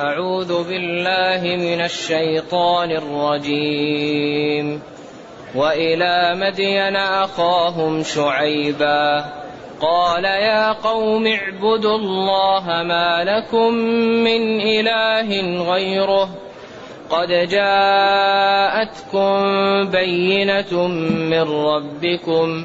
أعوذ بالله من الشيطان الرجيم. وإلى مدين أخاهم شعيبا. قال يا قوم اعبدوا الله ما لكم من إله غيره. قد جاءتكم بينة من ربكم.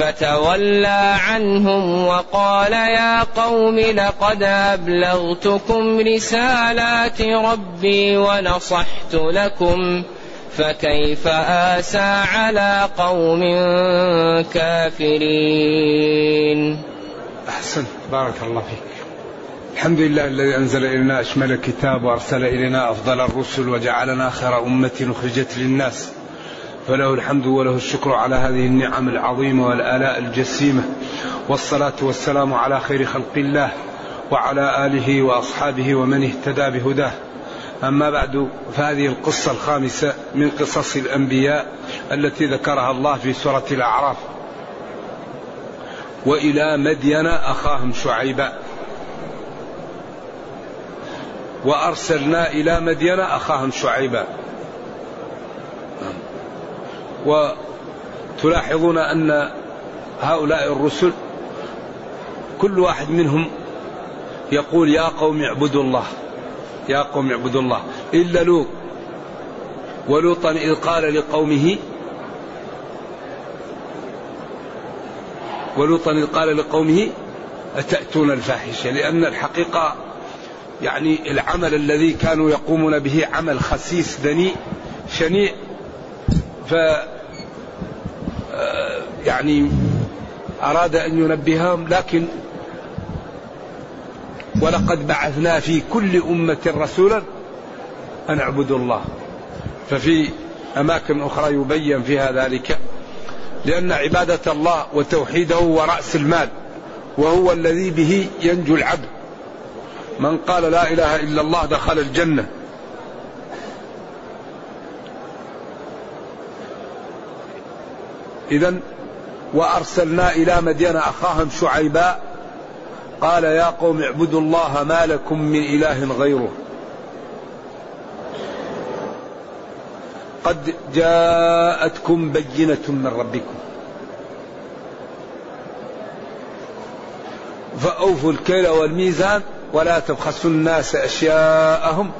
فتولى عنهم وقال يا قوم لقد أبلغتكم رسالات ربي ونصحت لكم فكيف آسى على قوم كافرين؟ احسنت بارك الله فيك. الحمد لله الذي أنزل إلينا أشمل الكتاب وأرسل إلينا أفضل الرسل وجعلنا خير أمة أخرجت للناس. فله الحمد وله الشكر على هذه النعم العظيمة والآلاء الجسيمة. والصلاة والسلام على خير خلق الله وعلى آله وأصحابه ومن اهتدى بهداه. أما بعد فهذه القصة الخامسة من قصص الأنبياء التي ذكرها الله في سورة الأعراف. وإلى مدين أخاهم شعيبا. وأرسلنا إلى مدين أخاهم شعيبا. وتلاحظون أن هؤلاء الرسل كل واحد منهم يقول يا قوم اعبدوا الله يا قوم اعبدوا الله. إلا لوط. ولوطا إذ قال لقومه ولوطا إذ قال لقومه أتأتون الفاحشة؟ لأن الحقيقة يعني العمل الذي كانوا يقومون به عمل خسيس دنيء شنيع. ف آه، يعني أراد أن ينبههم لكن ولقد بعثنا في كل أمة رسولا أن اعبدوا الله. ففي أماكن أخرى يبين فيها ذلك لأن عبادة الله وتوحيده هو رأس المال وهو الذي به ينجو العبد. من قال لا إله إلا الله دخل الجنة. إذا وأرسلنا إلى مدين أخاهم شعيبا قال يا قوم اعبدوا الله ما لكم من إله غيره. قد جاءتكم بينة من ربكم. فأوفوا الكيل والميزان ولا تبخسوا الناس أشياءهم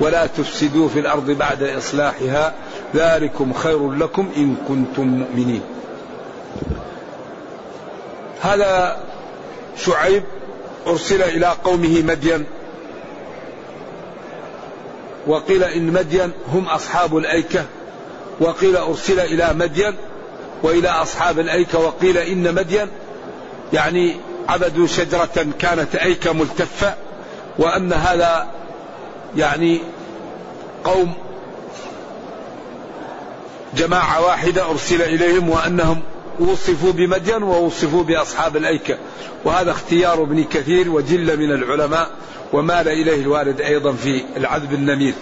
ولا تفسدوا في الأرض بعد إصلاحها ذلكم خير لكم إن كنتم مؤمنين. هذا شعيب أرسل إلى قومه مدين وقيل إن مدين هم أصحاب الأيكة وقيل أرسل إلى مدين وإلى أصحاب الأيكة وقيل إن مدين يعني عبدوا شجرة كانت أيكة ملتفة وأن هذا يعني قوم جماعة واحدة أرسل إليهم وأنهم وصفوا بمدين ووصفوا بأصحاب الأيكة. وهذا اختيار ابن كثير وجل من العلماء ومال إليه الوالد أيضا في العذب النمير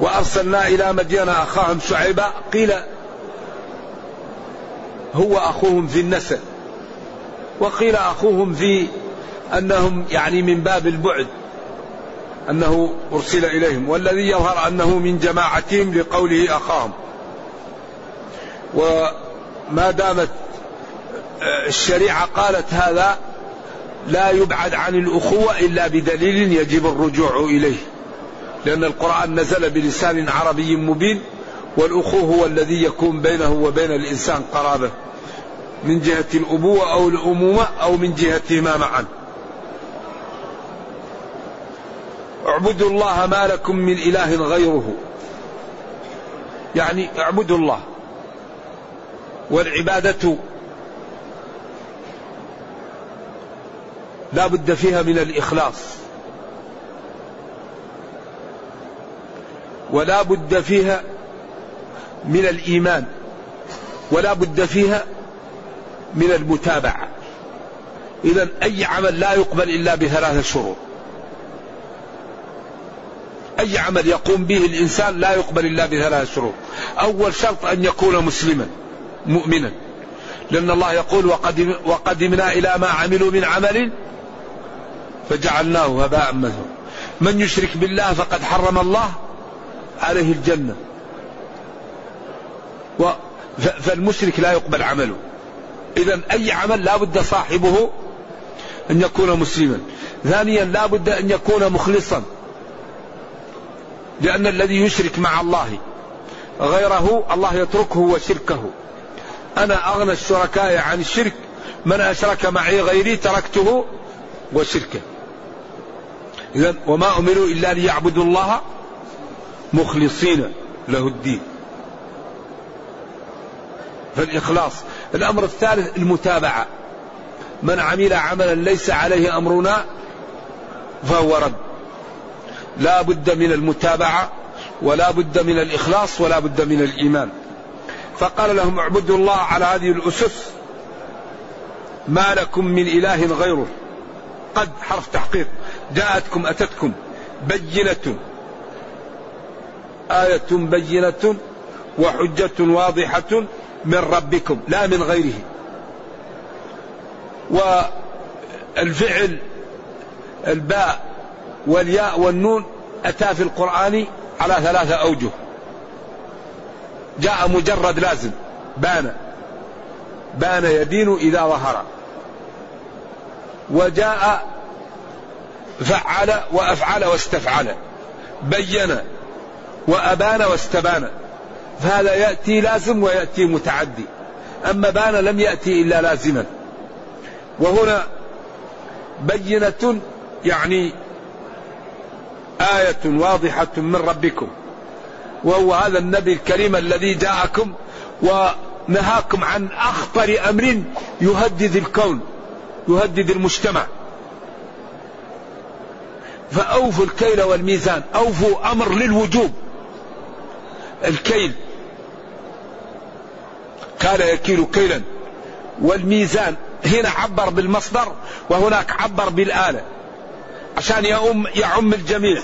وأرسلنا إلى مدين أخاهم شعيبا قيل هو أخوهم في النسب وقيل أخوهم في أنهم يعني من باب البعد. أنه أرسل إليهم والذي يظهر أنه من جماعتهم لقوله أخاهم. وما دامت آه، الشريعة قالت هذا لا يبعد عن الأخوة إلا بدليل يجب الرجوع إليه. لأن القرآن نزل بلسان عربي مبين والأخوة هو الذي يكون بينه وبين الإنسان قرابة. من جهة الأبوة أو الأمومة أو من جهتهما معا. اعبدوا الله ما لكم من إله غيره. يعني اعبدوا الله. والعبادة لا بد فيها من الإخلاص. ولا بد فيها من الإيمان. ولا بد فيها من المتابعة. إذا أي عمل لا يقبل إلا بثلاثة شروط. أي عمل يقوم به الإنسان لا يقبل إلا بثلاث شروط. أول شرط أن يكون مسلما مؤمنا. لأن الله يقول وقدم وقدمنا إلى ما عملوا من عمل فجعلناه هباء منثورا. من يشرك بالله فقد حرم الله عليه الجنة. فالمشرك لا يقبل عمله. إذا أي عمل لا بد صاحبه أن يكون مسلما. ثانيا لا بد أن يكون مخلصا. لأن الذي يشرك مع الله غيره الله يتركه وشركه. أنا أغنى الشركاء عن الشرك من أشرك معي غيري تركته وشركه. إذا وما أمروا إلا ليعبدوا الله مخلصين له الدين. فالإخلاص. الأمر الثالث المتابعة. من عمل عملا ليس عليه أمرنا فهو رد. لا بد من المتابعة ولا بد من الإخلاص ولا بد من الإيمان. فقال لهم اعبدوا الله على هذه الأسس ما لكم من إله غيره. قد حرف تحقيق جاءتكم أتتكم بينة آية بينة وحجة واضحة من ربكم لا من غيره. والفعل الباء والياء والنون أتى في القرآن على ثلاثة أوجه. جاء مجرد لازم بان. بان يبين إذا ظهر. وجاء فعل وأفعل واستفعل. بين وأبان واستبان. فهذا يأتي لازم ويأتي متعدي. أما بان لم يأتي إلا لازما. وهنا بينة يعني آية واضحة من ربكم وهو هذا النبي الكريم الذي جاءكم ونهاكم عن أخطر أمر يهدد الكون يهدد المجتمع. فأوفوا الكيل والميزان أوفوا أمر للوجوب. الكيل كان يكيل كيلا والميزان هنا عبر بالمصدر وهناك عبر بالآلة. عشان يعم يعم الجميع.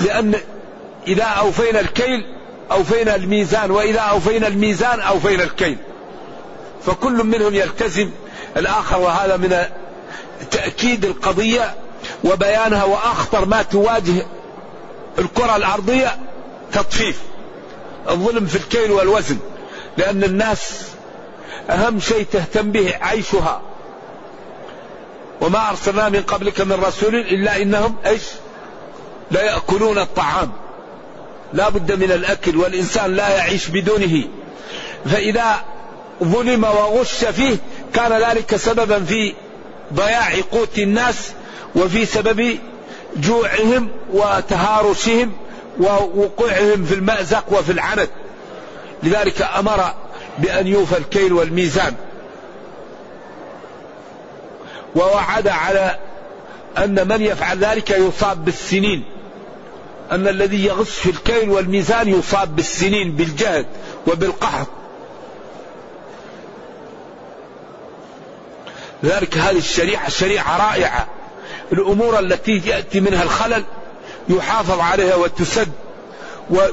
لأن إذا أوفينا الكيل أوفينا الميزان وإذا أوفينا الميزان أوفينا الكيل. فكل منهم يلتزم. الآخر وهذا من تأكيد القضية وبيانها وأخطر ما تواجه الكرة الأرضية تطفيف. الظلم في الكيل والوزن. لأن الناس أهم شيء تهتم به عيشها. وما أرسلنا من قبلك من رسول إلا إنهم إيش؟ لا يأكلون الطعام. لا بد من الأكل والإنسان لا يعيش بدونه. فإذا ظلم وغش فيه كان ذلك سببا في ضياع قوت الناس وفي سبب جوعهم وتهارشهم ووقوعهم في المأزق وفي العنت. لذلك أمر بأن يوفى الكيل والميزان. ووعد على أن من يفعل ذلك يصاب بالسنين. أن الذي يغش في الكيل والميزان يصاب بالسنين بالجهد وبالقحط لذلك هذه الشريعة شريعة رائعة. الأمور التي يأتي منها الخلل يحافظ عليها وتسد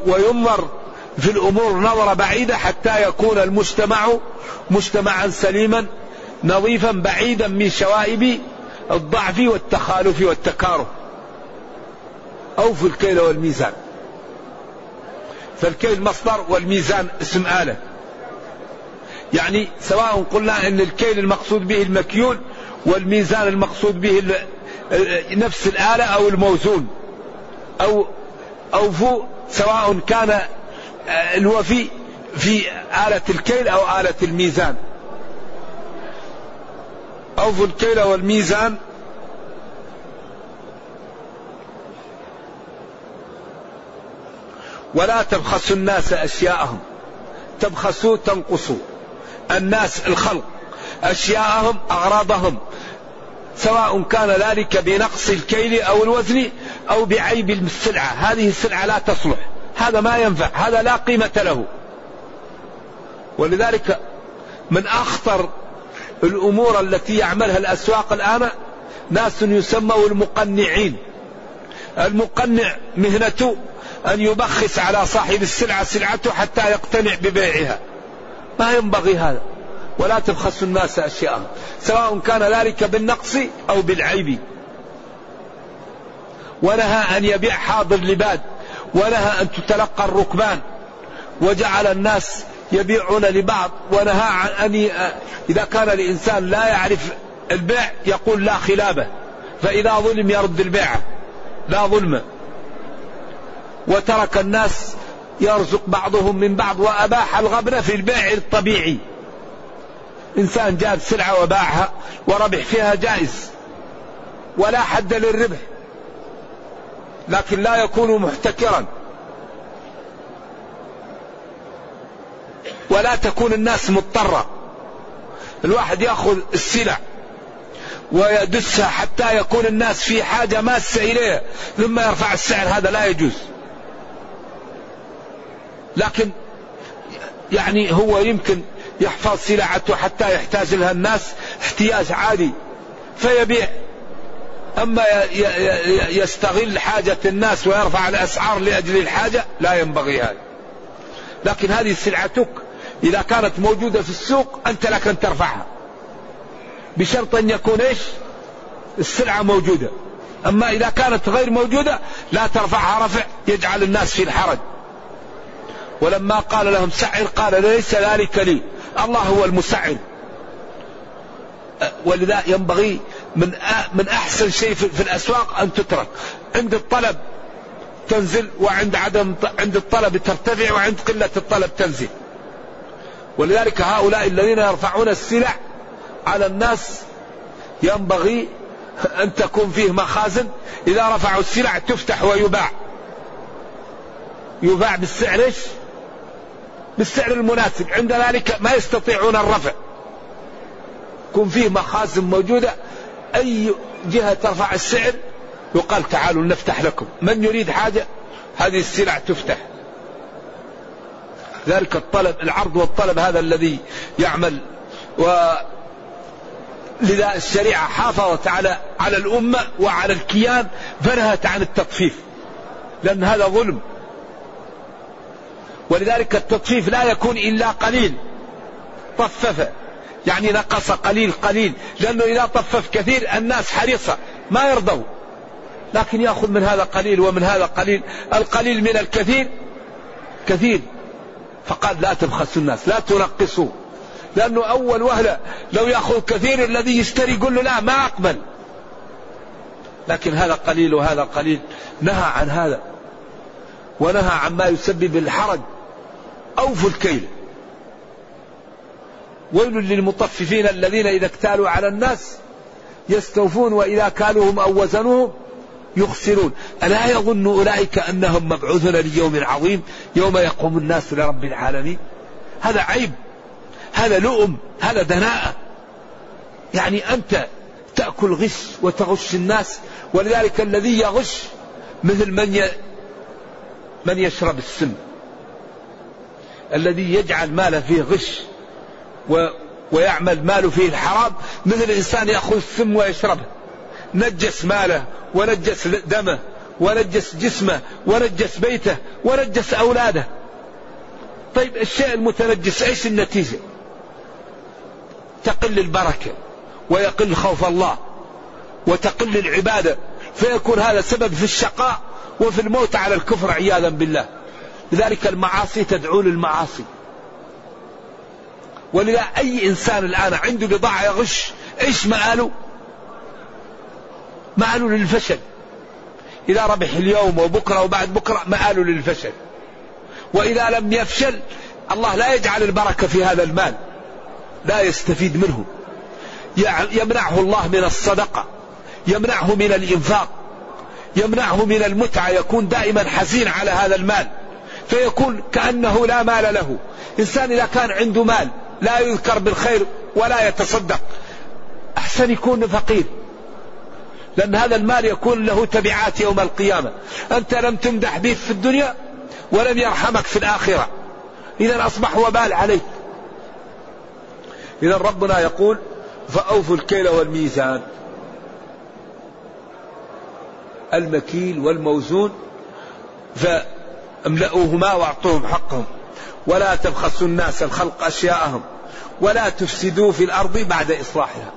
وينظر في الأمور نظرة بعيدة حتى يكون المجتمع مجتمعا سليما نظيفا بعيدا من شوائب الضعف والتخالف والتكارف أوفوا الكيل والميزان. فالكيل مصدر والميزان اسم آلة. يعني سواء قلنا أن الكيل المقصود به المكيول والميزان المقصود به نفس الآلة أو الموزون. أو أوفوا سواء كان الوفي في آلة الكيل أو آلة الميزان. أوفوا الكيل والميزان ولا تبخسوا الناس أشياءهم. تبخسوا تنقصوا. الناس الخلق. أشياءهم أغراضهم. سواء كان ذلك بنقص الكيل أو الوزن أو بعيب السلعة. هذه السلعة لا تصلح. هذا ما ينفع. هذا لا قيمة له. ولذلك من أخطر الأمور التي يعملها الأسواق الآن ناس يسموا المقنعين. المقنع مهنته أن يبخس على صاحب السلعة سلعته حتى يقتنع ببيعها. ما ينبغي هذا. ولا تبخسوا الناس أشياءهم سواء كان ذلك بالنقص أو بالعيب. ونهى أن يبيع حاضر لباد. ونهى أن تتلقى الركبان. وجعل الناس يبيعون لبعض ونهى عن أن إذا كان الإنسان لا يعرف البيع يقول لا خلابة. فإذا ظلم يرد البيعة لا ظلم. وترك الناس يرزق بعضهم من بعض وأباح الغبن في البيع الطبيعي. إنسان جاب سلعة وباعها وربح فيها جائز. ولا حد للربح. لكن لا يكون محتكرا. ولا تكون الناس مضطرة. الواحد يأخذ السلع ويدسها حتى يكون الناس في حاجة ماسة إليها. ثم يرفع السعر هذا لا يجوز. لكن يعني هو يمكن يحفظ سلعته حتى يحتاج لها الناس احتياج عادي فيبيع. أما يستغل حاجة الناس ويرفع الأسعار لأجل الحاجة لا ينبغي هذا. لكن هذه سلعتك إذا كانت موجودة في السوق أنت لك أن ترفعها. بشرط أن يكون إيش؟ السلعة موجودة. أما إذا كانت غير موجودة لا ترفعها رفع يجعل الناس في الحرج. ولما قال لهم سعر قال ليس ذلك لي. الله هو المسعر. ولذا ينبغي من من أحسن شيء في الأسواق أن تترك. عند الطلب تنزل وعند عدم عند الطلب ترتفع وعند قلة الطلب تنزل. ولذلك هؤلاء الذين يرفعون السلع على الناس ينبغي أن تكون فيه مخازن. إذا رفعوا السلع تفتح ويباع. يباع بالسعر إيش؟ بالسعر المناسب. عند ذلك ما يستطيعون الرفع. يكون فيه مخازن موجودة. أي جهة ترفع السعر؟ يقال تعالوا نفتح لكم. من يريد حاجة؟ هذه السلع تفتح. ذلك الطلب العرض والطلب هذا الذي يعمل. و لذا الشريعة حافظت على على الأمة وعلى الكيان فنهت عن التطفيف. لأن هذا ظلم. ولذلك التطفيف لا يكون إلا قليل. طفف. يعني نقص قليل قليل. لأنه إذا طفف كثير الناس حريصة ما يرضوا. لكن يأخذ من هذا قليل ومن هذا قليل. القليل من الكثير كثير. فقال لا تبخسوا الناس لا تنقصوا لأنه أول وهلة لو يأخذ كثير الذي يشتري يقول له لا ما أقبل. لكن هذا قليل وهذا قليل. نهى عن هذا. ونهى عما يسبب الحرج. أوفوا الكيل. ويل للمطففين الذين إذا اكتالوا على الناس يستوفون وإذا كالوهم أو وزنوهم. يخسرون. ألا يظن أولئك أنهم مبعوثون ليوم عظيم يوم يقوم الناس لرب العالمين؟ هذا عيب. هذا لؤم. هذا دناءة. يعني أنت تأكل غش وتغش الناس ولذلك الذي يغش مثل من ي... من يشرب السم. الذي يجعل ماله فيه غش و... ويعمل ماله فيه الحرام مثل الإنسان يأخذ السم ويشربه. نجس ماله ونجس دمه ونجس جسمه ونجس بيته ونجس أولاده. طيب الشيء المتنجس إيش النتيجة؟ تقل البركة ويقل خوف الله وتقل العبادة فيكون هذا سبب في الشقاء وفي الموت على الكفر عياذا بالله. لذلك المعاصي تدعو للمعاصي. ولذا أي إنسان الآن عنده بضاعة يغش إيش مآله؟ مآله للفشل إذا ربح اليوم وبكرة وبعد بكرة مآله للفشل وإذا لم يفشل الله لا يجعل البركة في هذا المال. لا يستفيد منه. يمنعه الله من الصدقة. يمنعه من الإنفاق. يمنعه من المتعة. يكون دائما حزين على هذا المال. فيكون كأنه لا مال له. إنسان إذا كان عنده مال لا يذكر بالخير ولا يتصدق. أحسن يكون فقير. لأن هذا المال يكون له تبعات يوم القيامة. أنت لم تمدح به في الدنيا ولم يرحمك في الآخرة. إذا أصبح وبال عليك. إذا ربنا يقول فأوفوا الكيل والميزان. المكيل والموزون فاملأوهما واعطوهم حقهم. ولا تبخسوا الناس الخلق أشياءهم. ولا تفسدوا في الأرض بعد إصلاحها.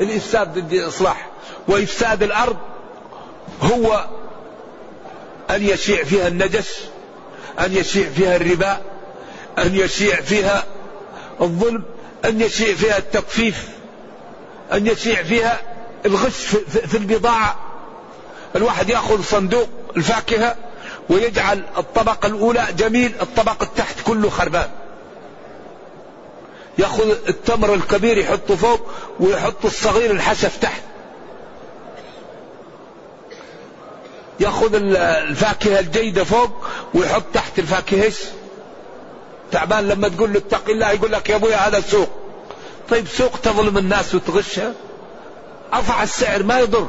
الإفساد ضد الإصلاح وإفساد الأرض هو أن يشيع فيها النجس أن يشيع فيها الربا أن يشيع فيها الظلم أن يشيع فيها التطفيف أن يشيع فيها الغش في البضاعة. الواحد يأخذ صندوق الفاكهة ويجعل الطبقة الأولى جميل الطبق التحت كله خربان. يأخذ التمر الكبير يحطه فوق ويحط الصغير الحشف تحت. يأخذ الفاكهة الجيدة فوق ويحط تحت الفاكهة تعبان لما تقول له اتق الله يقول لك يا أبويا هذا سوق. طيب سوق تظلم الناس وتغشها؟ أرفع السعر ما يضر.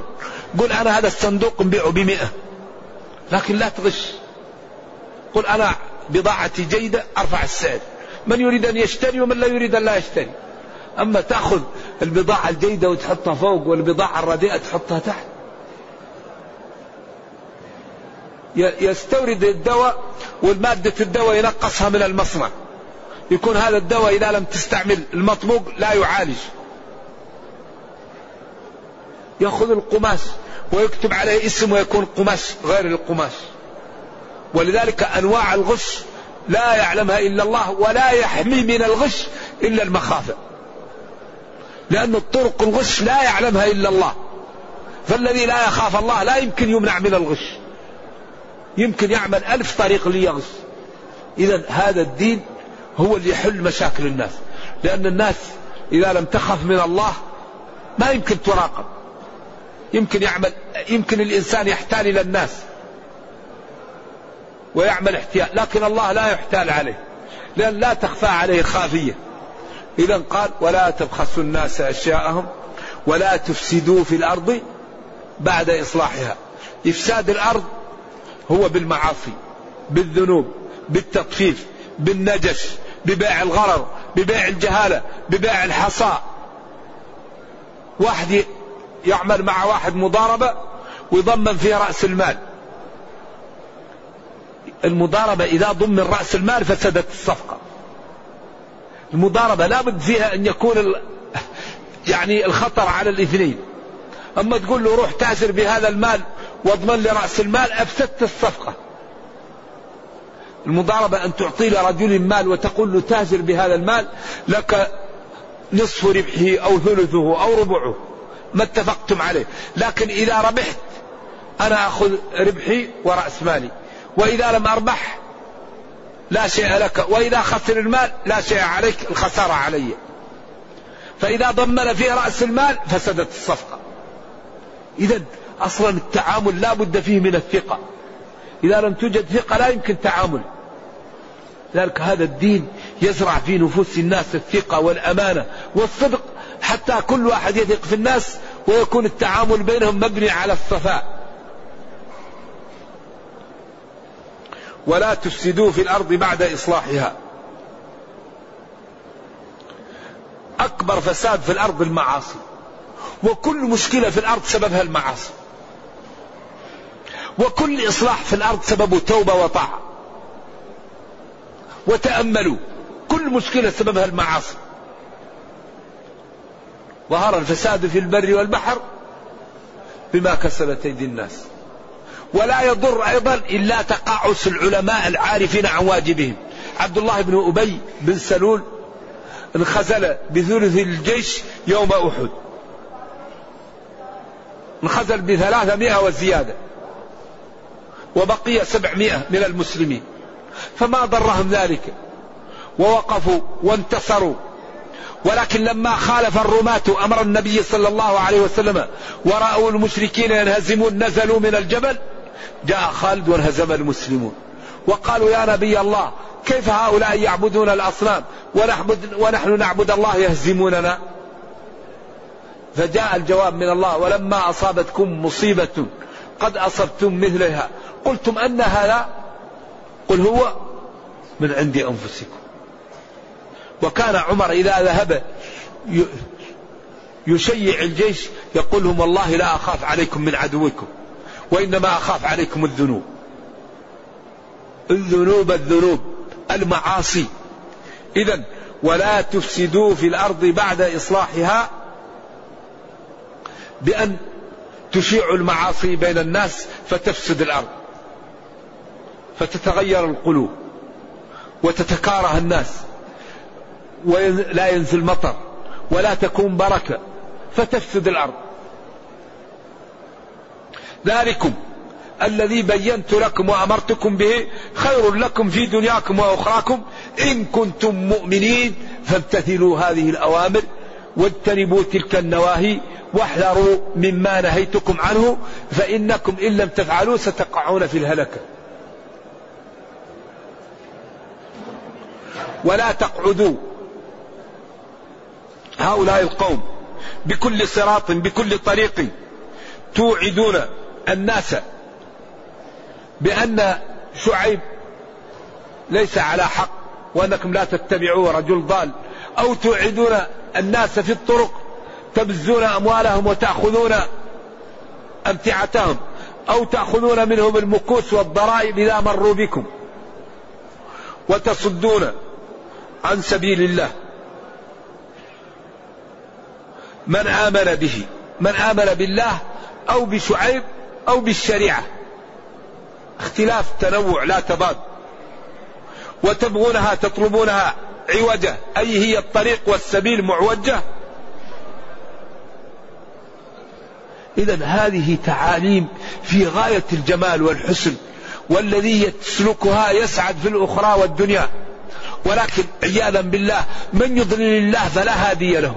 قل أنا هذا الصندوق نبيعه بمئة لكن لا تغش. قل أنا بضاعتي جيدة أرفع السعر. من يريد أن يشتري ومن لا يريد أن لا يشتري. أما تأخذ البضاعة الجيدة وتحطها فوق والبضاعة الرديئة تحطها تحت. يستورد الدواء والمادة الدواء ينقصها من المصنع. يكون هذا الدواء إذا لم تستعمل المطبوق لا يعالج. يأخذ القماش ويكتب عليه اسم ويكون قماش غير القماش. ولذلك أنواع الغش لا يعلمها إلا الله ولا يحمي من الغش إلا المخافة لأن الطرق الغش لا يعلمها إلا الله. فالذي لا يخاف الله لا يمكن يمنع من الغش. يمكن يعمل ألف طريق ليغش إذا هذا الدين هو اللي يحل مشاكل الناس. لأن الناس إذا لم تخف من الله ما يمكن تراقب. يمكن يعمل يمكن الإنسان يحتال إلى الناس ويعمل احتيال لكن الله لا يحتال عليه. لأن لا تخفى عليه خافية. إذا قال ولا تبخسوا الناس أشياءهم ولا تفسدوا في الأرض بعد إصلاحها. إفساد الأرض هو بالمعاصي بالذنوب بالتطفيف بالنجش ببيع الغرر ببيع الجهالة ببيع الحصى واحد يعمل مع واحد مضاربة ويضمن فيها رأس المال. المضاربة إذا ضمن رأس المال فسدت الصفقة. المضاربة لابد فيها أن يكون يعني الخطر على الاثنين أما تقول له روح تاجر بهذا المال واضمن لي رأس المال أفسدت الصفقة. المضاربة أن تعطي لرجل مال وتقول له تاجر بهذا المال لك نصف ربحه أو ثلثه أو ربعه. ما اتفقتم عليه. لكن إذا ربحت أنا أخذ ربحي ورأس مالي. وإذا لم أربح لا شيء لك. وإذا خسر المال لا شيء عليك. الخسارة علي. فإذا ضمن فيه رأس المال فسدت الصفقة. إذا أصلا التعامل لا بد فيه من الثقة. إذا لم توجد ثقة لا يمكن تعامل. لذلك هذا الدين يزرع في نفوس الناس الثقة والأمانة والصدق حتى كل واحد يثق في الناس ويكون التعامل بينهم مبني على الصفاء. ولا تفسدوا في الأرض بعد إصلاحها. أكبر فساد في الأرض المعاصي. وكل مشكلة في الأرض سببها المعاصي. وكل إصلاح في الأرض سببه توبة وطاعة. وتأملوا. كل مشكلة سببها المعاصي. ظهر الفساد في البر والبحر بما كسبت أيدي الناس. ولا يضر أيضا إلا تقاعس العلماء العارفين عن واجبهم. عبد الله بن أبي بن سلول انخزل بثلث الجيش يوم أحد. انخزل بثلاثمائة وزيادة وبقي سبعمائة من المسلمين. فما ضرهم ذلك. ووقفوا وانتصروا. ولكن لما خالف الرماة أمر النبي صلى الله عليه وسلم ورأوا المشركين ينهزمون نزلوا من الجبل جاء خالد وانهزم المسلمون. وقالوا يا نبي الله كيف هؤلاء يعبدون الأصنام ونحن نعبد الله يهزموننا؟ فجاء الجواب من الله ولما أصابتكم مصيبة قد أصبتم مثلها. قلتم أن هذا قل هو من عند أنفسكم. وكان عمر إذا ذهب يشيع الجيش يقول لهم والله لا أخاف عليكم من عدوكم وإنما أخاف عليكم الذنوب. الذنوب الذنوب المعاصي. إذا ولا تفسدوا في الأرض بعد إصلاحها بأن تشيع المعاصي بين الناس فتفسد الأرض. فتتغير القلوب. وتتكاره الناس. ولا ينزل مطر. ولا تكون بركة. فتفسد الأرض. ذلكم الذي بينت لكم وأمرتكم به خير لكم في دنياكم وأخراكم. إن كنتم مؤمنين فامتثلوا هذه الأوامر واجتنبوا تلك النواهي واحذروا مما نهيتكم عنه فإنكم إن لم تفعلوا ستقعون في الهلكة. ولا تقعدوا هؤلاء القوم بكل صراط بكل طريق توعدون الناس بأن شعيب ليس على حق وأنكم لا تتبعوا رجل ضال أو توعدون الناس في الطرق تبزون أموالهم وتأخذون أمتعتهم أو تأخذون منهم المكوس والضرائب إذا مروا بكم وتصدون عن سبيل الله. من آمن به من آمن بالله أو بشعيب أو بالشريعة. اختلاف تنوع لا تضاد وتبغونها تطلبونها. عوجة. أي هي الطريق والسبيل معوجة؟ إذا هذه تعاليم في غاية الجمال والحسن والذي يسلكها يسعد في الأخرى والدنيا. ولكن عياذا بالله من يضلل الله فلا هادي له.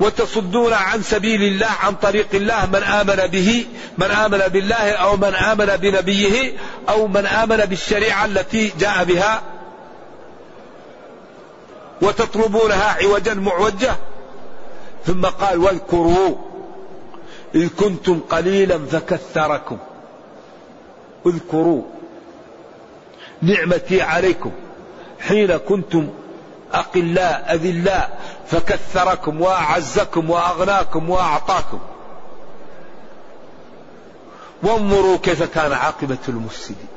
وتصدون عن سبيل الله عن طريق الله من آمن به من آمن بالله أو من آمن بنبيه أو من آمن بالشريعة التي جاء بها. وتطلبونها عوجا معوجة؟ ثم قال واذكروا إذ كنتم قليلا فكثركم. اذكروا نعمتي عليكم حين كنتم أقلاء أذلاء فكثركم وأعزكم وأغناكم وأعطاكم. وانظروا كيف كان عاقبة المفسدين.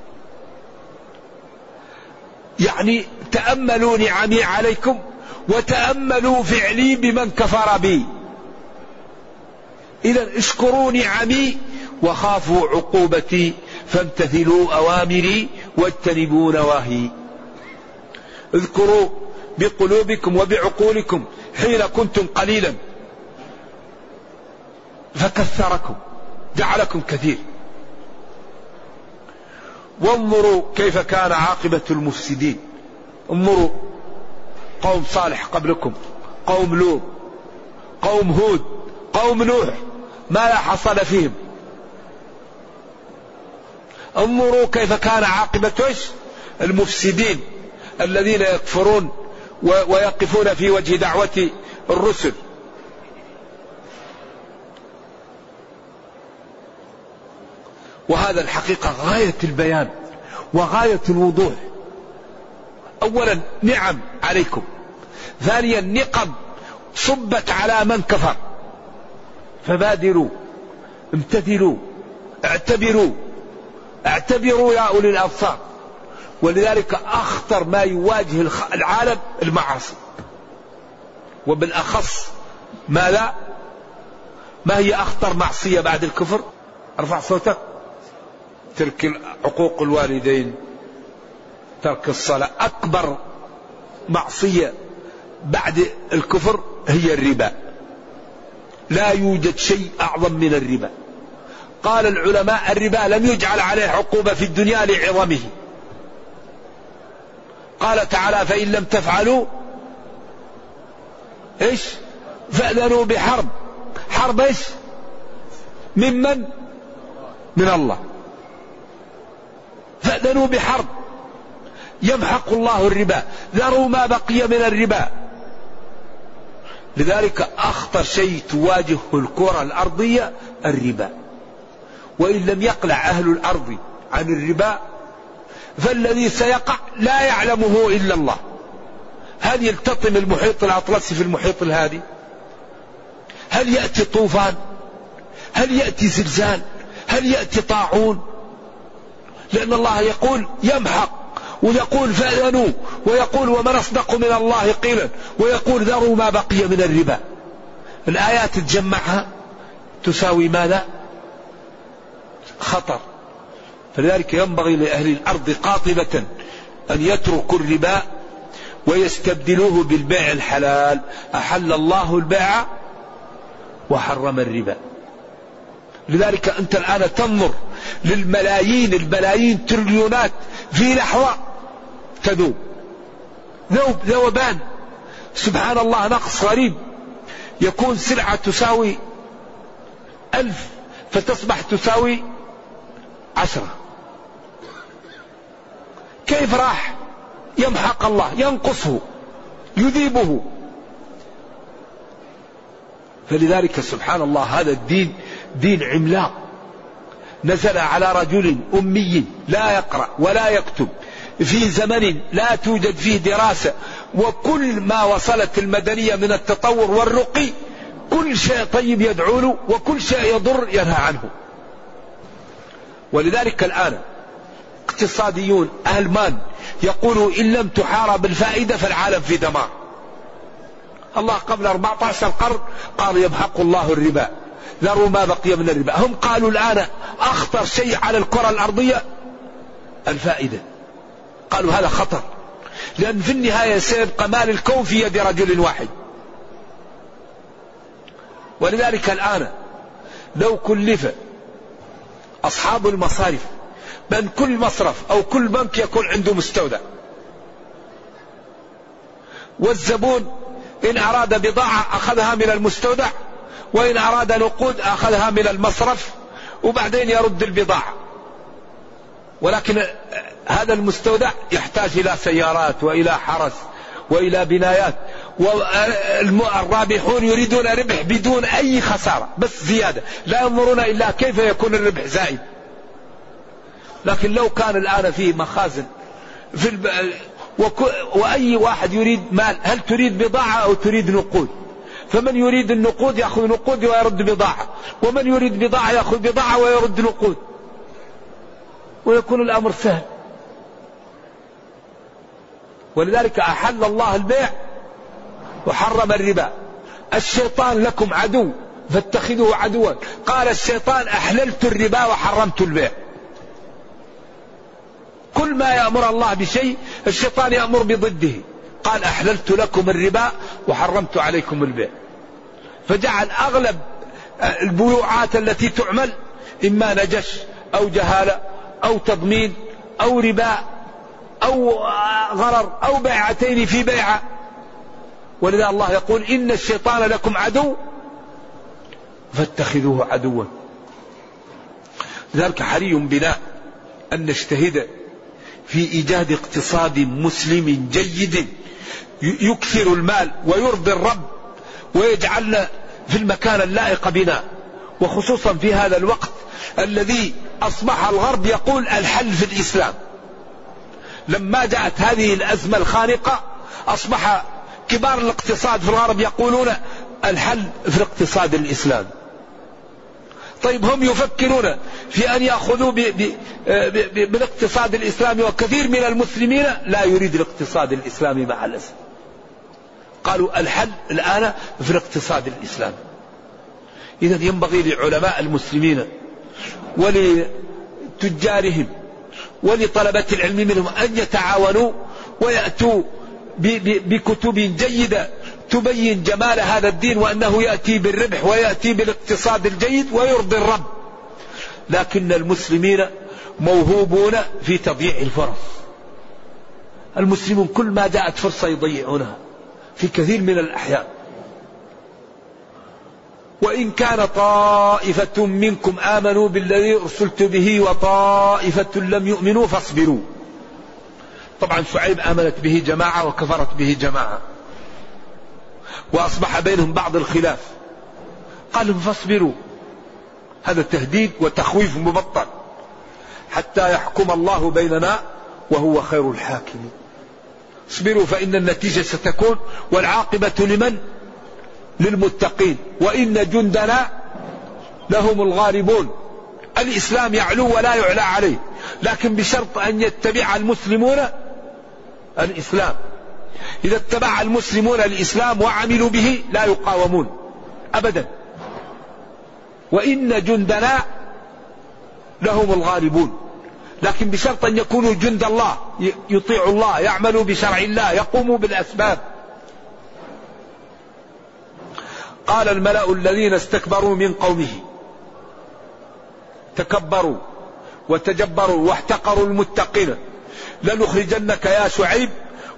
يعني تأملوا نعمي عليكم وتأملوا فعلي بمن كفر بي. إذا اشكروا نعمي وخافوا عقوبتي فامتثلوا أوامري واجتنبوا نواهي. اذكروا بقلوبكم وبعقولكم حين كنتم قليلا. فكثركم جعلكم كثير. وانظروا كيف كان عاقبة المفسدين. انظروا قوم صالح قبلكم قوم لوط قوم هود قوم نوح ماذا حصل فيهم. انظروا كيف كان عاقبة المفسدين الذين يكفرون ويقفون في وجه دعوة الرسل. وهذا الحقيقة غاية البيان وغاية الوضوح. أولا نعم عليكم. ثانيا نقم صبت على من كفر. فبادروا امتثلوا اعتبروا. اعتبروا يا أولي الأبصار. ولذلك أخطر ما يواجه العالم المعاصي. وبالأخص ما لا ما هي أخطر معصية بعد الكفر؟ أرفع صوتك. ترك عقوق الوالدين. ترك الصلاة أكبر معصية بعد الكفر هي الربا. لا يوجد شيء أعظم من الربا. قال العلماء الربا لم يجعل عليه عقوبة في الدنيا لعظمه. قال تعالى فإن لم تفعلوا إيش؟ فأذنوا بحرب. حرب إيش؟ ممن؟ من الله. فأذنوا بحرب. يمحق الله الربا. ذروا ما بقي من الربا. لذلك أخطر شيء تواجهه الكرة الأرضية الربا. وإن لم يقلع أهل الأرض عن الربا فالذي سيقع لا يعلمه إلا الله. هل يلتطم المحيط الأطلسي في المحيط الهادي؟ هل يأتي طوفان؟ هل يأتي زلزال؟ هل يأتي طاعون؟ لأن الله يقول يمحق ويقول فأذنوا ويقول ومن أصدق من الله قيلا ويقول ذروا ما بقي من الربا. الآيات تجمعها تساوي ماذا؟ خطر. فلذلك ينبغي لأهل الأرض قاطبة أن يتركوا الربا ويستبدلوه بالبيع الحلال. أحل الله البيع وحرم الربا. لذلك أنت الآن تنظر للملايين الملايين تريليونات في لحظة تذوب ذوب ذوبان. سبحان الله نقص غريب. يكون سلعة تساوي ألف فتصبح تساوي عشرة. كيف راح؟ يمحق الله ينقصه يذيبه. فلذلك سبحان الله هذا الدين دين عملاق. نزل على رجل أمي لا يقرأ ولا يكتب. في زمن لا توجد فيه دراسة. وكل ما وصلت المدنية من التطور والرقي كل شيء طيب يدعو له وكل شيء يضر ينهى عنه. ولذلك الآن اقتصاديون ألمان يقولوا إن لم تحارب الفائدة فالعالم في دمار. الله قبل 14 قرن قال يمحق الله الربا. ذروا ما بقي من الربا. هم قالوا الآن أخطر شيء على الكرة الأرضية الفائدة. قالوا هذا خطر. لأن في النهاية سيبقى مال الكون في يد رجل واحد. ولذلك الآن لو كلف أصحاب المصارف بأن كل مصرف أو كل بنك يكون عنده مستودع. والزبون إن أراد بضاعة أخذها من المستودع وإن أراد نقود أخذها من المصرف وبعدين يرد البضاعة. ولكن هذا المستودع يحتاج إلى سيارات وإلى حرس وإلى بنايات والرابحون يريدون ربح بدون أي خسارة بس زيادة لا ينظرون إلا كيف يكون الربح زائد. لكن لو كان الآن في مخازن في الب... وأي واحد يريد مال هل تريد بضاعة أو تريد نقود؟ فمن يريد النقود يأخذ نقود ويرد بضاعة ومن يريد بضاعة يأخذ بضاعة ويرد نقود. ويكون الأمر سهل. ولذلك أحل الله البيع وحرم الربا. الشيطان لكم عدو فاتخذوه عدوا. قال الشيطان أحللت الربا وحرمت البيع. كل ما يأمر الله بشيء الشيطان يأمر بضده. قال أحللت لكم الربا وحرمت عليكم البيع. فجعل أغلب البيوعات التي تعمل إما نجش أو جهالة أو تضمين أو ربا أو غرر أو بيعتين في بيعة. ولذا الله يقول إن الشيطان لكم عدو فاتخذوه عدوا. لذلك حري بنا أن نجتهد في إيجاد اقتصاد مسلم جيد يكثر المال ويرضي الرب ويجعلنا في المكان اللائق بنا. وخصوصا في هذا الوقت الذي أصبح الغرب يقول الحل في الإسلام. لما جاءت هذه الأزمة الخانقة أصبح كبار الاقتصاد في الغرب يقولون الحل في الاقتصاد الإسلامي طيب هم يفكرون في أن يأخذوا بالاقتصاد الإسلامي وكثير من المسلمين لا يريد الاقتصاد الإسلامي مع الأسف. قالوا الحل الآن في الاقتصاد الإسلامي. إذا ينبغي لعلماء المسلمين ولتجارهم ولطلبة العلم منهم أن يتعاونوا ويأتوا بكتب جيدة تبين جمال هذا الدين وأنه يأتي بالربح ويأتي بالاقتصاد الجيد ويرضي الرب. لكن المسلمين موهوبون في تضييع الفرص. المسلمون كل ما جاءت فرصة يضيعونها في كثير من الأحيان. وإن كان طائفة منكم آمنوا بالذي أرسلت به وطائفة لم يؤمنوا فاصبروا. طبعا شعيب آمنت به جماعة وكفرت به جماعة. وأصبح بينهم بعض الخلاف. قال فاصبروا. هذا تهديد وتخويف مبطل. حتى يحكم الله بيننا وهو خير الحاكمين. اصبروا فإن النتيجة ستكون والعاقبة لمن؟ للمتقين وإن جندنا لهم الغالبون. الإسلام يعلو ولا يعلى عليه لكن بشرط أن يتبع المسلمون الإسلام. إذا اتبع المسلمون الإسلام وعملوا به لا يقاومون أبدا. وإن جندنا لهم الغالبون لكن بشرط أن يكونوا جند الله يطيعوا الله يعملوا بشرع الله يقوموا بالأسباب. قال الملأ الذين استكبروا من قومه. تكبروا وتجبروا واحتقروا المتقين. لنخرجنك يا شعيب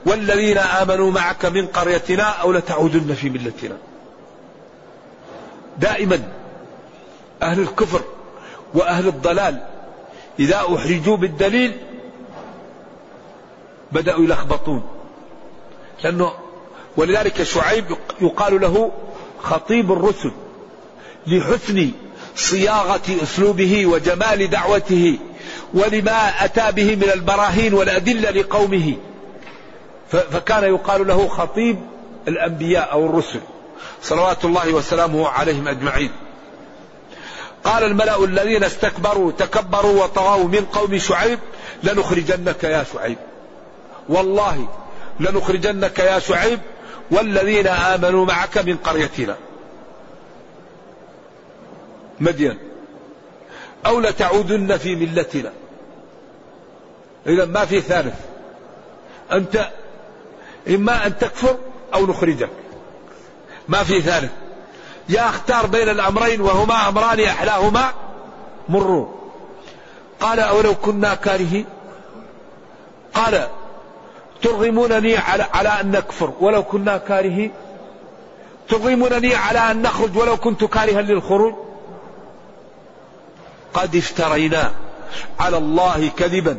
والذين آمنوا معك من قريتنا أو لتعودن في ملتنا. دائما أهل الكفر وأهل الضلال إذا أحرجوا بالدليل بدأوا يلخبطون. لأنه ولذلك شعيب يقال له خطيب الرسل لحسن صياغة أسلوبه وجمال دعوته ولما أتى به من البراهين والأدلة لقومه. فكان يقال له خطيب الأنبياء أو الرسل. صلوات الله وسلامه عليهم أجمعين. قال الملأ الذين استكبروا تكبروا وطغوا من قوم شعيب لنخرجنك يا شعيب. والله لنخرجنك يا شعيب والذين آمنوا معك من قريتنا. مدين. أو لتعودن في ملتنا. إذا ما في ثالث. أنت إما أن تكفر أو نخرجك. ما في ثالث. يا أختار بين الأمرين وهما أمران أحلاهما مروا قال أولو كنا كارهين. قال ترغمونني على, على أن نكفر ولو كنا كارهين. ترغمونني على أن نخرج ولو كنت كارها للخروج. قد افترينا على الله كذبا.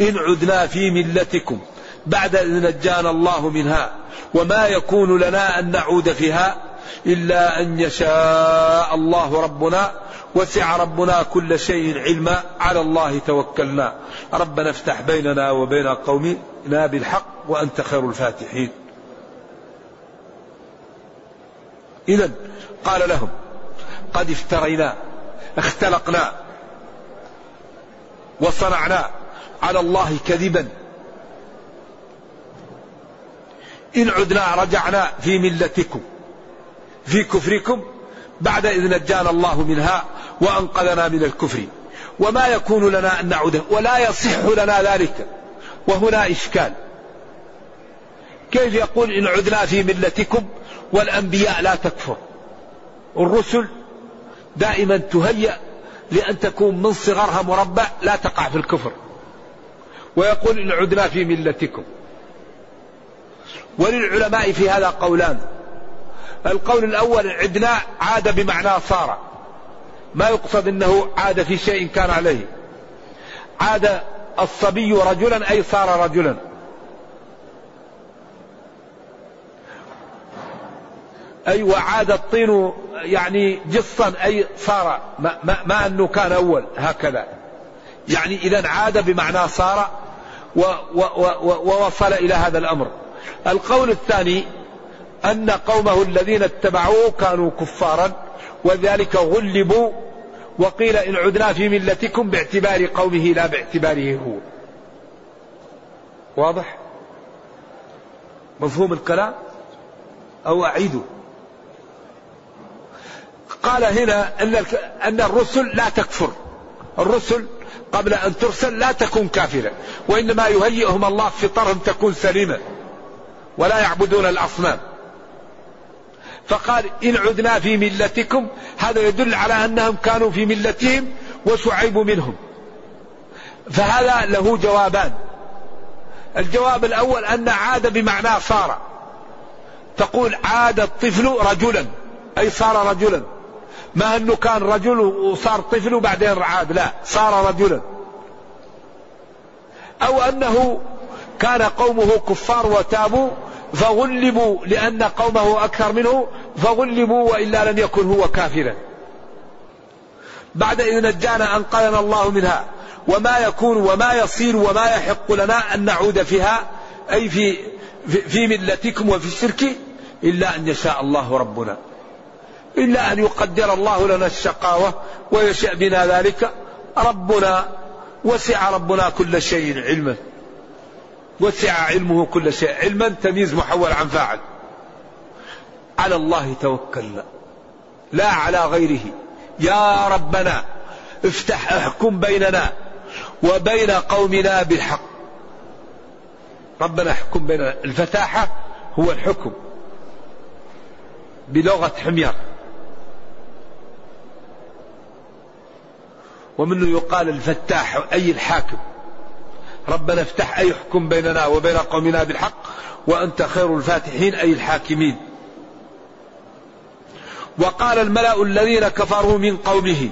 إن عدنا في ملتكم بعد إذ نجانا الله منها. وما يكون لنا أن نعود فيها. إلا أن يشاء الله ربنا وسع ربنا كل شيء علما. على الله توكلنا. ربنا افتح بيننا وبين قومنا بالحق وأنت خير الفاتحين. إذا قال لهم قد افترينا اختلقنا وصنعنا على الله كذبا. إن عدنا رجعنا في ملتكم. في كفركم بعد إذ نجانا الله منها وأنقذنا من الكفر. وما يكون لنا أن نعود ولا يصح لنا ذلك. وهنا إشكال. كيف يقول إن عدنا في ملتكم والأنبياء لا تكفر؟ الرسل دائما تهيأ لأن تكون من صغرها مربع لا تقع في الكفر. ويقول إن عدنا في ملتكم. وللعلماء في هذا قولان. القول الأول عدنا عاد بمعنى صار. ما يقصد أنه عاد في شيء كان عليه. عاد الصبي رجلا أي صار رجلا. أي وعاد الطين يعني جصا أي صار. ما, ما, ما أنه كان أول هكذا. يعني إذا عاد بمعنى صار و و و ووصل إلى هذا الأمر. القول الثاني أن قومه الذين اتبعوه كانوا كفارا وذلك غلبوا وقيل إن عدنا في ملتكم باعتبار قومه لا باعتباره هو. واضح؟ مفهوم الكلام؟ أو أعيده قال هنا أن أن الرسل لا تكفر. الرسل قبل أن ترسل لا تكون كافرة وإنما يهيئهم الله فطرهم تكون سليمة ولا يعبدون الأصنام. فقال إن عدنا في ملتكم هذا يدل على أنهم كانوا في ملتهم وشعيب منهم. فهذا له جوابان. الجواب الأول أن عاد بمعنى صار. تقول عاد الطفل رجلا أي صار رجلا. ما أنه كان رجل وصار طفل وبعدين عاد لا صار رجلا. أو أنه كان قومه كفار وتابوا فغلبوا لأن قومه أكثر منه فغلبوا وإلا لم يكن هو كافرا. بعد إذ نجانا أنقذنا الله منها وما يكون وما يصير وما يحق لنا أن نعود فيها أي في في ملتكم وفي الشرك إلا أن يشاء الله ربنا. إلا أن يقدر الله لنا الشقاوة ويشاء بنا ذلك. ربنا وسع ربنا كل شيء علما وسع علمه كل شيء. علما تمييز محول عن فاعل. على الله توكلنا لا على غيره. يا ربنا افتح احكم بيننا وبين قومنا بالحق. ربنا احكم بيننا. الفتاحة هو الحكم. بلغة حمير. ومنه يقال الفتاح أي الحاكم. ربنا افتح أي احكم بيننا وبين قومنا بالحق وأنت خير الفاتحين أي الحاكمين. وقال الملأ الذين كفروا من قومه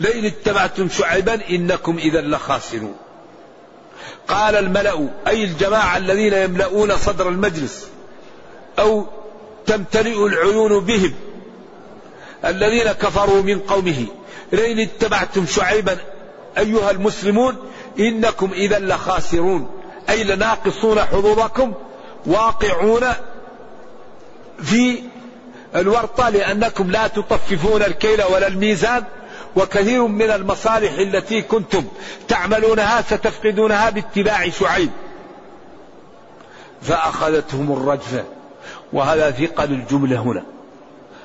لئن اتبعتم شعيبا إنكم إذا لخاسرون. قال الملأ أي الجماعة الذين يملؤون صدر المجلس أو تمتلئ العيون بهم الذين كفروا من قومه. لئن اتبعتم شعيبا أيها المسلمون إنكم إذا لخاسرون. أي لناقصون حظوظكم واقعون في الورطة لأنكم لا تطففون الكيل ولا الميزان وكثير من المصالح التي كنتم تعملونها ستفقدونها باتباع شعيب. فأخذتهم الرجفة. وهذا ثقل الجملة هنا.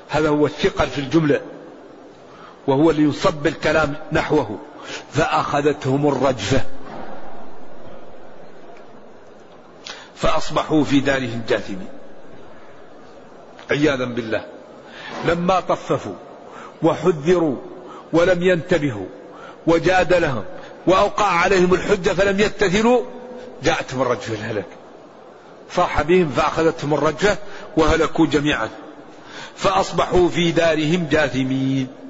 هذا هو الثقل في الجملة. وهو اللي يصب الكلام نحوه. فأخذتهم الرجفة. فأصبحوا في دارهم جاثمين. عياذا بالله. لما طففوا وحذروا ولم ينتبهوا وجادلهم وأوقع عليهم الحجة فلم يتثلوا جاءتهم الرجفة الهلك. صاح بهم فأخذتهم الرجفة وهلكوا جميعا. فأصبحوا في دارهم جاثمين.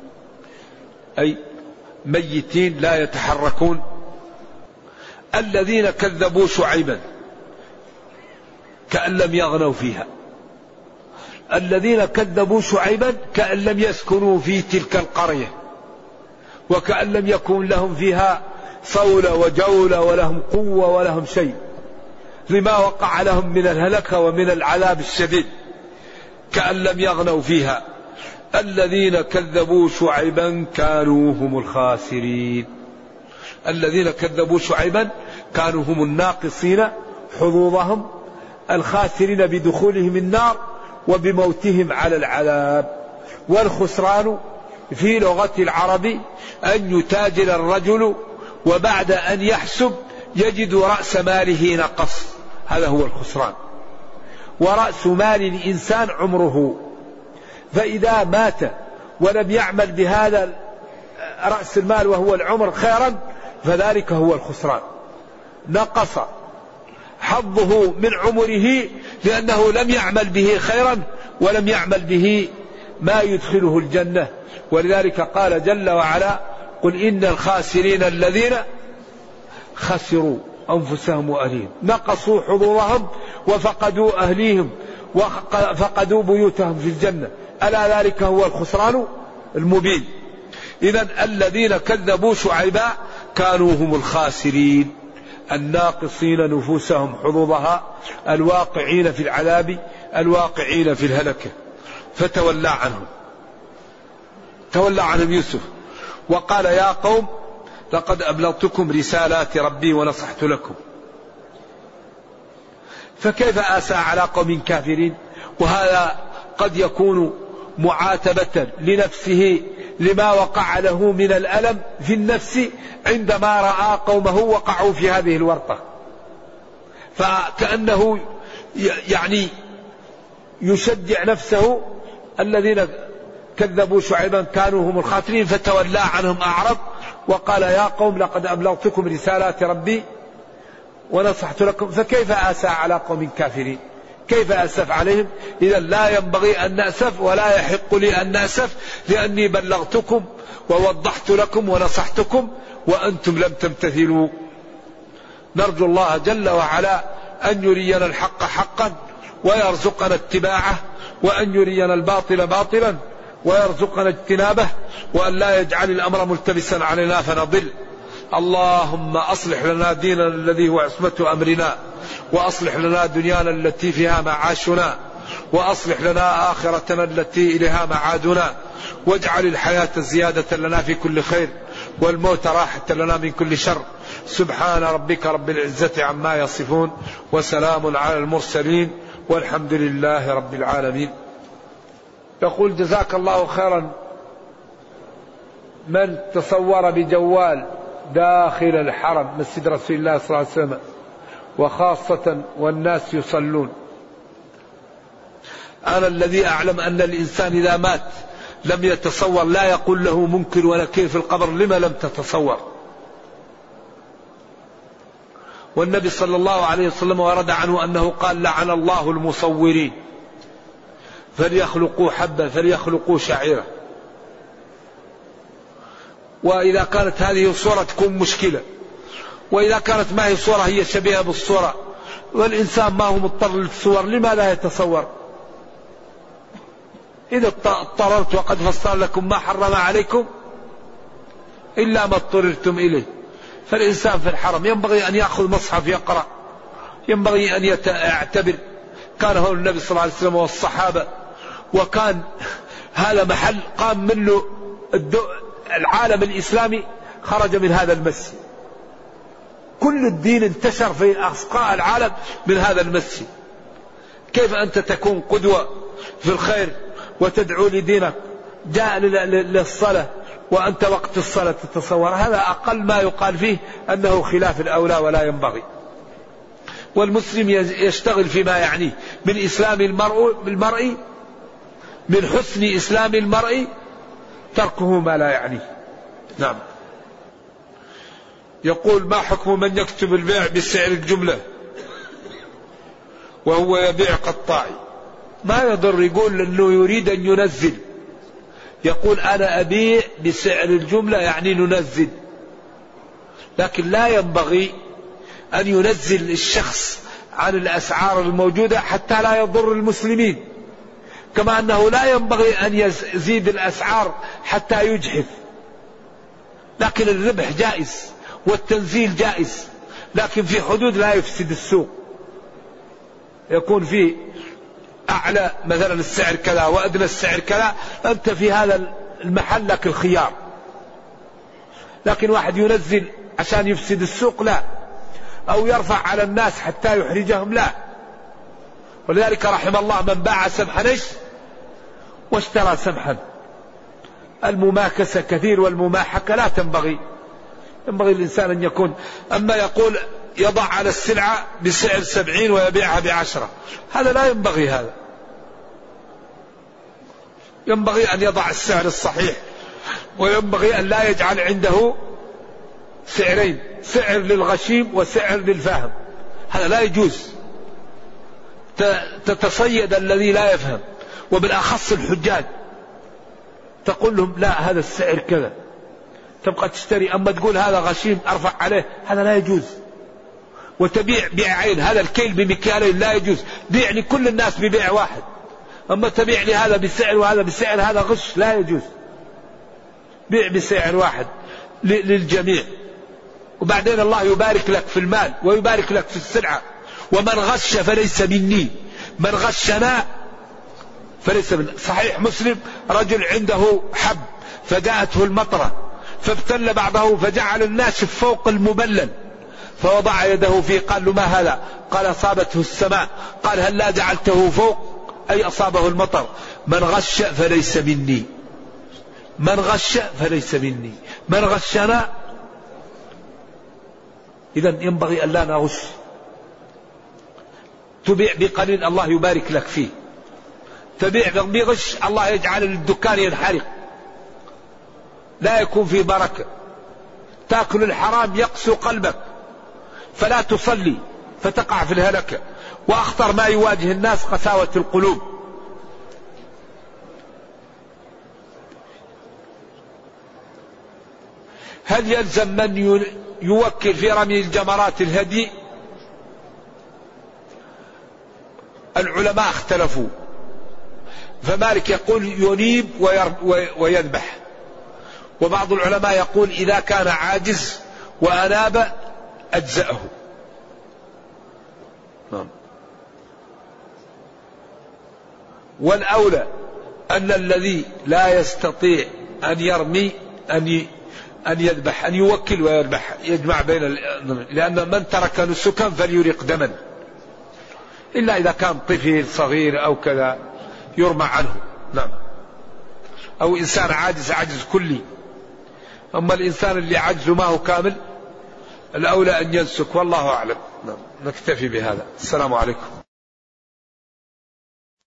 أي ميتين لا يتحركون. الذين كذبوا شعيبا كأن لم يغنوا فيها. الذين كذبوا شعيبا كأن لم يسكنوا في تلك القرية. وكأن لم يكن لهم فيها صولة وجولة ولهم قوة ولهم شيء. لما وقع لهم من الهلكة ومن العذاب الشديد كأن لم يغنوا فيها. الذين كذبوا شعيبا كانوا هم الخاسرين. الذين كذبوا شعيبا كانوا هم الناقصين حظوظهم الخاسرين بدخولهم النار وبموتهم على العذاب. والخسران في لغة العرب أن يتاجر الرجل وبعد أن يحسب يجد رأس ماله نقص. هذا هو الخسران. ورأس مال الإنسان عمره فإذا مات ولم يعمل بهذا رأس المال وهو العمر خيرا فذلك هو الخسران. نقص حظه من عمره لأنه لم يعمل به خيرا ولم يعمل به ما يدخله الجنة. ولذلك قال جل وعلا قل إن الخاسرين الذين خسروا أنفسهم وأهليهم نقصوا حظوظهم وفقدوا أهليهم وفقدوا بيوتهم في الجنة. ألا ذلك هو الخسران المبين. إذا الذين كذبوا شعيبا كانوا هم الخاسرين. الناقصين نفوسهم حظوظها الواقعين في العذاب الواقعين في الهلكة. فتولى عنهم. تولى عنهم يوسف. وقال يا قوم لقد أبلغتكم رسالات ربي ونصحت لكم. فكيف آسى على قوم كافرين؟ وهذا قد يكون معاتبة لنفسه لما وقع له من الألم في النفس عندما رأى قومه وقعوا في هذه الورطة. فكأنه يعني يشجع نفسه الذين كذبوا شعيبا كانوا هم الخاسرين فتولى عنهم أعرض وقال يا قوم لقد أبلغتكم رسالات ربي ونصحت لكم فكيف آسى على قوم كافرين؟ كيف أسف عليهم؟ إذا لا ينبغي أن نأسف ولا يحق لي أن نأسف لأني بلغتكم ووضحت لكم ونصحتكم وأنتم لم تمتثلوا. نرجو الله جل وعلا أن يرينا الحق حقا ويرزقنا اتباعه وأن يرينا الباطل باطلا ويرزقنا اجتنابه وأن لا يجعل الأمر ملتبسا علينا فنضل. اللهم أصلح لنا ديننا الذي هو عصمة أمرنا وأصلح لنا دنيانا التي فيها معاشنا وأصلح لنا آخرتنا التي إليها معادنا. واجعل الحياة زيادة لنا في كل خير والموت راحة لنا من كل شر. سبحان ربك رب العزة عما يصفون وسلام على المرسلين والحمد لله رب العالمين. يقول جزاك الله خيرا. من تصور بجوال داخل الحرم مسجد رسول الله صلى الله عليه وسلم. وخاصة والناس يصلون. أنا الذي أعلم أن الإنسان إذا مات لم يتصور لا يقول له منكر ونكير في القبر لما لم تتصور. والنبي صلى الله عليه وسلم ورد عنه أنه قال لعن الله المصورين. فليخلقوا حبة فليخلقوا شعيرة وإذا كانت هذه الصورة تكون مشكلة. وإذا كانت ما هي صورة هي شبيهة بالصورة. والإنسان ما هو مضطر للصور لماذا يتصور؟ إذا اضطررت وقد فصل لكم ما حرم عليكم إلا ما اضطررتم إليه. فالإنسان في الحرم ينبغي أن يأخذ مصحف يقرأ ينبغي أن يعتبر. كان هو النبي صلى الله عليه وسلم والصحابة وكان هذا محل قام منه العالم الإسلامي خرج من هذا المسجد. كل الدين انتشر في أصقاء العالم من هذا المسجد. كيف أنت تكون قدوة في الخير وتدعو لدينك؟ جاء للصلاة وأنت وقت الصلاة تتصور. هذا أقل ما يقال فيه أنه خلاف الأولى ولا ينبغي. والمسلم يشتغل فيما يعنيه من إسلام المرء بالمرء من حسن إسلام المرء تركه ما لا يعنيه. نعم. يقول ما حكم من يكتب البيع بسعر الجملة وهو يبيع قطاعي؟ ما يضر يقول إنه يريد أن ينزل. يقول أنا أبيع بسعر الجملة يعني ننزل. لكن لا ينبغي أن ينزل الشخص عن الأسعار الموجودة حتى لا يضر المسلمين. كما أنه لا ينبغي أن يزيد الأسعار حتى يجحف. لكن الربح جائز والتنزيل جائز لكن في حدود لا يفسد السوق. يكون في أعلى مثلا السعر كذا وأدنى السعر كذا أنت في هذا المحل لك الخيار. لكن واحد ينزل عشان يفسد السوق لا أو يرفع على الناس حتى يحرجهم لا. ولذلك رحم الله من باع سمحا إيش واشترى سمحا. المماكسة كثير والمماحكة لا تنبغي. ينبغي الإنسان أن يكون أما يقول يضع على السلعة بسعر سبعين ويبيعها بعشرة. هذا لا ينبغي هذا. ينبغي أن يضع السعر الصحيح وينبغي أن لا يجعل عنده سعرين سعر للغشيم وسعر للفاهم هذا لا يجوز. تتصيد الذي لا يفهم. وبالأخص الحجاج. تقول لهم لا هذا السعر كذا. تبقى تشتري أما تقول هذا غشيم أرفع عليه. هذا لا يجوز. وتبيع بيع عين هذا الكيل بمكيالين لا يجوز. بيع لكل الناس ببيع واحد. أما تبيع هذا بسعر وهذا بسعر هذا غش لا يجوز. بيع بسعر واحد للجميع. وبعدين الله يبارك لك في المال ويبارك لك في السلعة. ومن غش فليس مني. من غشنا فليس من صحيح مسلم رجل عنده حب فجاءته المطرة فابتل بعضه فجعل الناشف فوق المبلل فوضع يده فيه قال له ما هذا؟ قال أصابته السماء قال هل لا جعلته فوق؟ أي أصابه المطر؟ من غش فليس مني. من غش فليس مني. من غشنا إذا ينبغي أن لا نغش. تبيع بقليل الله يبارك لك فيه. تبيع بغش الله يجعل الدكان ينحرق. لا يكون في بركة. تاكل الحرام يقسو قلبك. فلا تصلي فتقع في الهلكة وأخطر ما يواجه الناس قساوة القلوب. هل يلزم من يوكل في رمي الجمرات الهدي؟ العلماء اختلفوا. فمالك يقول ينيب ويذبح. وبعض العلماء يقول إذا كان عاجز وأناب أجزأه. نعم. والأولى أن الذي لا يستطيع أن يرمي أن أن يذبح أن يوكل ويذبح يجمع بين لأن من ترك نسكا فليرق دما. إلا إذا كان طفل صغير أو كذا. يرمى عنه. نعم. أو إنسان عاجز عجز كلي. أما الإنسان اللي عجزه ما هو كامل الأولى أن ينسك والله أعلم. نعم. نكتفي بهذا. السلام عليكم.